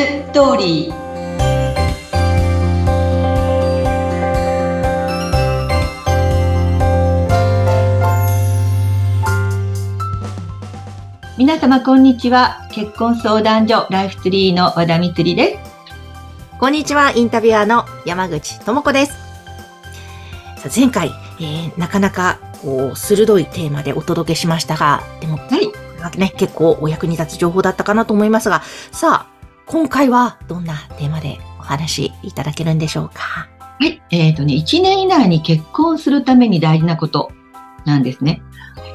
ストーリー皆様こんにちは結婚相談所ライフツリーの和田光ですこんにちはインタビュアーの山口智子ですさあ前回、えー、なかなかこう鋭いテーマでお届けしましたがでも、はい、ね、結構お役に立つ情報だったかなと思いますがさあ今回はどんなテーマでお話いただけるんでしょうか？はい。えっ、ー、とね、1年以内に結婚するために大事なことなんですね。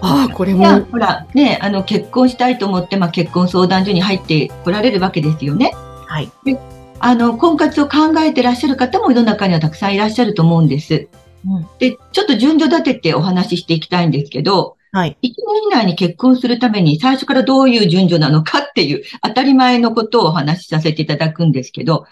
ああ、これも。ほら、ね、あの、結婚したいと思って、まあ、結婚相談所に入ってこられるわけですよね。はい。で、あの、婚活を考えてらっしゃる方も世の中にはたくさんいらっしゃると思うんです。うん、で、ちょっと順序立ててお話ししていきたいんですけど、はい。1年以内に結婚するために最初からどういう順序なのかっていう当たり前のことをお話しさせていただくんですけど、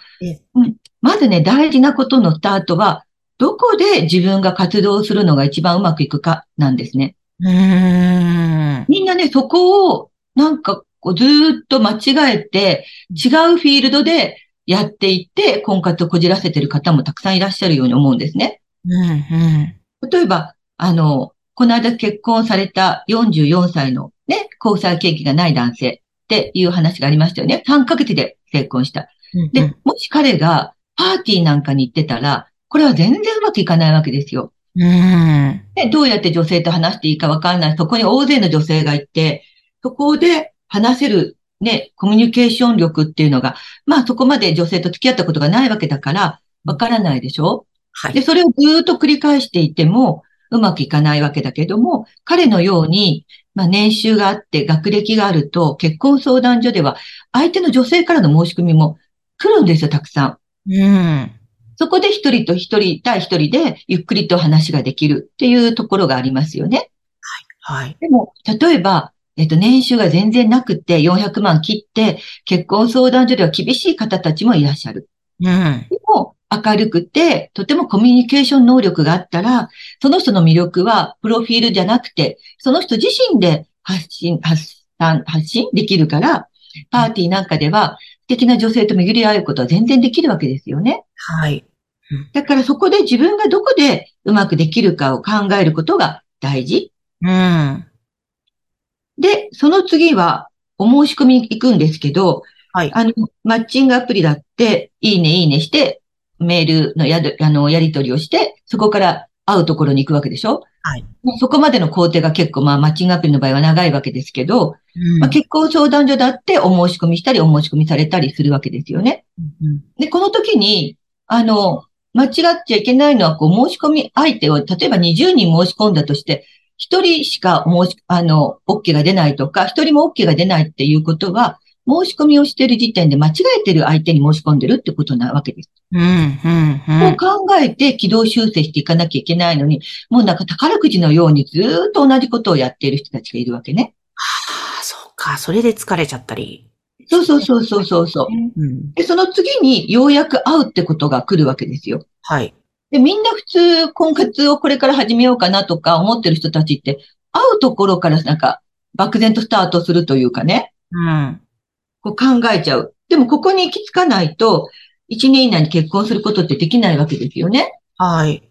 うん、まずね、大事なことのスタートは、どこで自分が活動するのが一番うまくいくかなんですね。うんみんなね、そこを、なんか、こうずっと間違えて、違うフィールドでやっていって、婚活をこじらせてる方もたくさんいらっしゃるように思うんですね。うんうん、例えば、あの、この間結婚された44歳のね、交際経験がない男性っていう話がありましたよね。3ヶ月で結婚した。で、もし彼がパーティーなんかに行ってたら、これは全然うまくいかないわけですよ。うん。で、どうやって女性と話していいかわかんない。そこに大勢の女性がいて、そこで話せるね、コミュニケーション力っていうのが、まあそこまで女性と付き合ったことがないわけだから、わからないでしょ？はい。で、それをずっと繰り返していても、うまくいかないわけだけども、彼のように、まあ年収があって学歴があると、結婚相談所では、相手の女性からの申し込みも来るんですよ、たくさん。うん。そこで一人と一人対一人でゆっくりと話ができるっていうところがありますよね。はい。はい。でも、例えば、えっと、年収が全然なくて400万切って、結婚相談所では厳しい方たちもいらっしゃる。うん。でも、明るくて、とてもコミュニケーション能力があったら、その人の魅力は、プロフィールじゃなくて、その人自身で発信、発散、発信できるから、パーティーなんかでは、素敵な女性と巡り合うことは全然できるわけですよね。はい。だからそこで自分がどこでうまくできるかを考えることが大事。うん。で、その次は、お申し込みに行くんですけど、はい。あの、マッチングアプリだって、いいね、いいねして、メールのやあの、やり取りをして、そこから会うところに行くわけでしょ？はい。そこまでの工程が結構、まあ、マッチングアプリの場合は長いわけですけど、うん、まあ、結婚相談所だってお申し込みしたり、お申し込みされたりするわけですよね。うん、で、この時に、あの、間違っちゃいけないのは、こう、申し込み相手を、例えば20人申し込んだとして、1人しか申し、あの、OK が出ないとか、1人も OK が出ないっていうことは、申し込みをしている時点で間違えてる相手に申し込んでるってことなわけです。うん、うん、うん。考えて軌道修正していかなきゃいけないのに、もうなんか宝くじのようにずっと同じことをやっている人たちがいるわけね。はあ、そうか。それで疲れちゃったり。そうそうそうそうそうそう、うん、で、その次にようやく会うってことが来るわけですよ。はい。で、みんな普通婚活をこれから始めようかなとか思ってる人たちって、会うところからなんか漠然とスタートするというかね。うん。こう考えちゃう。でもここに行き着かないと、1年以内に結婚することってできないわけですよね。はい。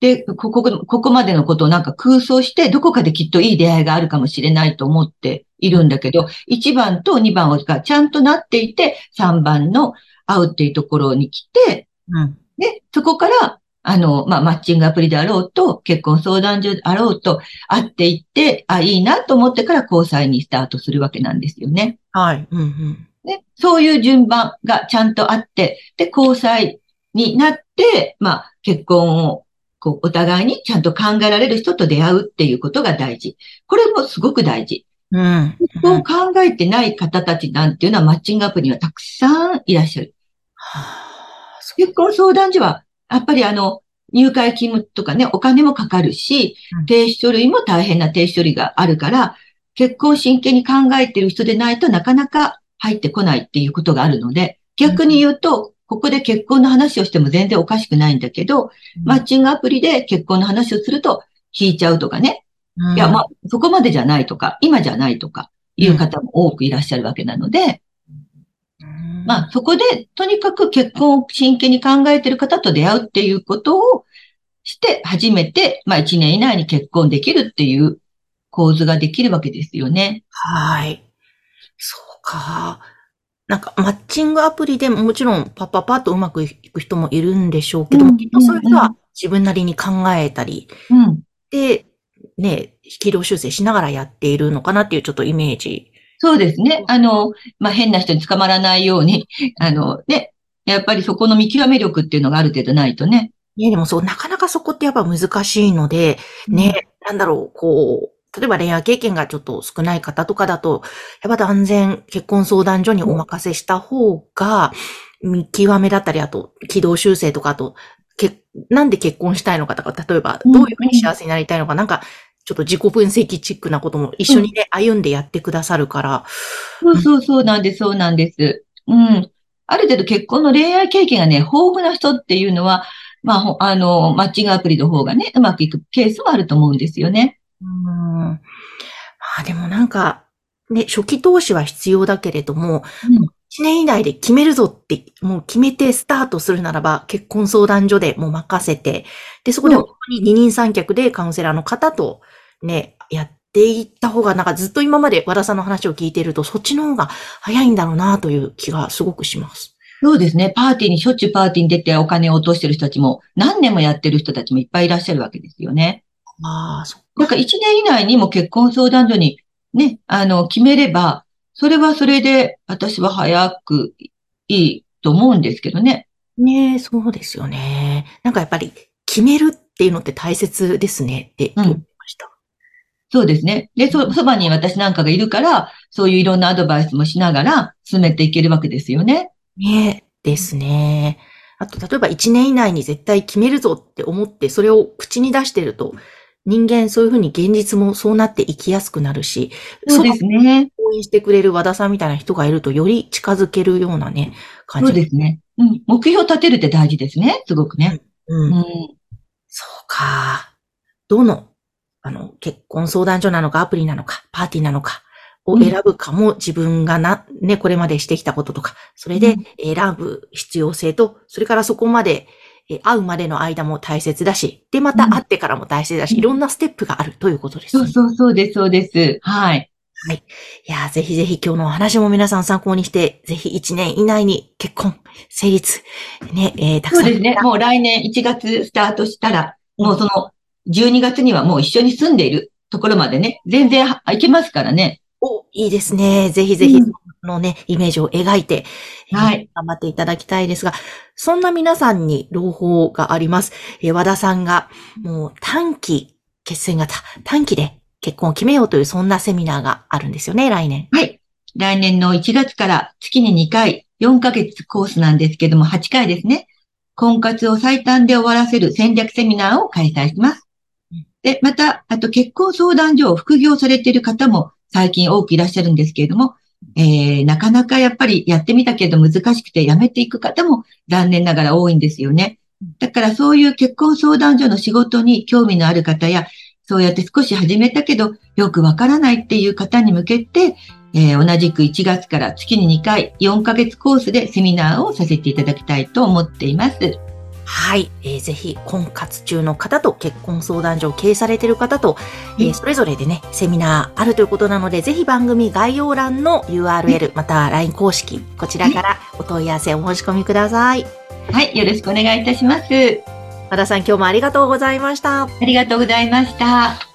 で、ここ、ここまでのことをなんか空想して、どこかできっといい出会いがあるかもしれないと思っているんだけど、1番と2番がちゃんとなっていて、3番の会うっていうところに来て、うん、で、そこから、あの、まあ、マッチングアプリであろうと、結婚相談所であろうと、会っていって、あ、いいなと思ってから交際にスタートするわけなんですよね。はい。うんうん。ね、そういう順番がちゃんとあって、で、交際になって、まあ、結婚を、こう、お互いにちゃんと考えられる人と出会うっていうことが大事。これもすごく大事。うん。そう考えてない方たちなんていうのはマッチングアプリにはたくさんいらっしゃる。はあ、結婚相談所は、やっぱりあの、入会金とかね、お金もかかるし、提出書類も大変な提出書類があるから、結婚真剣に考えてる人でないとなかなか入ってこないっていうことがあるので、逆に言うと、ここで結婚の話をしても全然おかしくないんだけど、マッチングアプリで結婚の話をすると引いちゃうとかね。いや、まあ、そこまでじゃないとか、今じゃないとか、いう方も多くいらっしゃるわけなので、まあ、そこで、とにかく結婚を真剣に考えている方と出会うっていうことをして、初めて、まあ、1年以内に結婚できるっていう構図ができるわけですよね。はい。そうか。なんか、マッチングアプリでももちろん、パッパッパッとうまくいく人もいるんでしょうけども、うん、きっとそういう人は自分なりに考えたり、うん、で、ね、軌道修正しながらやっているのかなっていうちょっとイメージそうですね。あの、まあ、変な人に捕まらないように、あの、ね、やっぱりそこの見極め力っていうのがある程度ないとね。ね、でもそう、なかなかそこってやっぱ難しいので、ね、うん、なんだろう、こう、例えば恋愛経験がちょっと少ない方とかだと、やっぱ断然結婚相談所にお任せした方が、見極めだったり、あと、軌道修正とか、あと、けなんで結婚したいのかとか、例えば、どういうふうに幸せになりたいのか、なんか、ちょっと自己分析チックなことも一緒にね、うん、歩んでやってくださるから。そうそうそうなんです、そうなんです。うん。ある程度結婚の恋愛経験がね、豊富な人っていうのは、まあ、あの、マッチングアプリの方がね、うまくいくケースもあると思うんですよね。うん。まあでもなんか、ね、初期投資は必要だけれども、うん、1年以内で決めるぞって、もう決めてスタートするならば、結婚相談所でもう任せて、で、そこで本当に二人三脚でカウンセラーの方とね、やっていった方が、なんかずっと今まで和田さんの話を聞いていると、そっちの方が早いんだろうなという気がすごくします。そうですね。パーティーに、しょっちゅうパーティーに出てお金を落としてる人たちも、何年もやってる人たちもいっぱいいらっしゃるわけですよね。ああ、そっか。なんか一年以内にも結婚相談所にね、あの、決めれば、それはそれで私は早くいいと思うんですけどね。ねえ、そうですよね。なんかやっぱり決めるっていうのって大切ですねって思いました。そうですね。で、そ、そばに私なんかがいるから、そういういろんなアドバイスもしながら進めていけるわけですよね。ねですね。あと、例えば1年以内に絶対決めるぞって思って、それを口に出してると、人間そういうふうに現実もそうなっていきやすくなるし、そうですね。応援してくれる和田さんみたいな人がいると、より近づけるようなね、感じ。そうですね。うん。目標を立てるって大事ですね。すごくね。うん。うん、そうか。どのあの、結婚相談所なのか、アプリなのか、パーティーなのかを選ぶかも、自分がな、ね、これまでしてきたこととか、それで選ぶ必要性と、それからそこまで、え会うまでの間も大切だし、で、また会ってからも大切だし、いろんなステップがあるということです、ね、そうそうそうです、そうです。はい。はい。いや、ぜひぜひ今日のお話も皆さん参考にして、ぜひ1年以内に結婚、成立、ね、えー、たくさん。そうですね。もう来年1月スタートしたら、もうその12月にはもう一緒に住んでいるところまでね、全然行けますからね。お、いいですね。ぜひぜひ、のね、イメージを描いて、はい、頑張っていただきたいですが、そんな皆さんに朗報があります。え和田さんが、もう短期決戦型、短期で結婚を決めようという、そんなセミナーがあるんですよね、来年。はい。来年の1月から月に2回、4ヶ月コースなんですけども、8回ですね。婚活を最短で終わらせる戦略セミナーを開催します。で、また、あと結婚相談所を副業されている方も最近多くいらっしゃるんですけれども、えー、なかなかやっぱりやってみたけど難しくてやめていく方も残念ながら多いんですよね。だからそういう結婚相談所の仕事に興味のある方や、そうやって少し始めたけどよくわからないっていう方に向けて、えー、同じく1月から月に2回4ヶ月コースでセミナーをさせていただきたいと思っています。はい、えー、ぜひ婚活中の方と結婚相談所を経営されている方と、えー、それぞれでね、セミナーあるということなので、ぜひ番組概要欄の URL、また LINE 公式、こちらからお問い合わせお申し込みください。はい、よろしくお願いいたします。和田さん、今日もありがとうございました。ありがとうございました。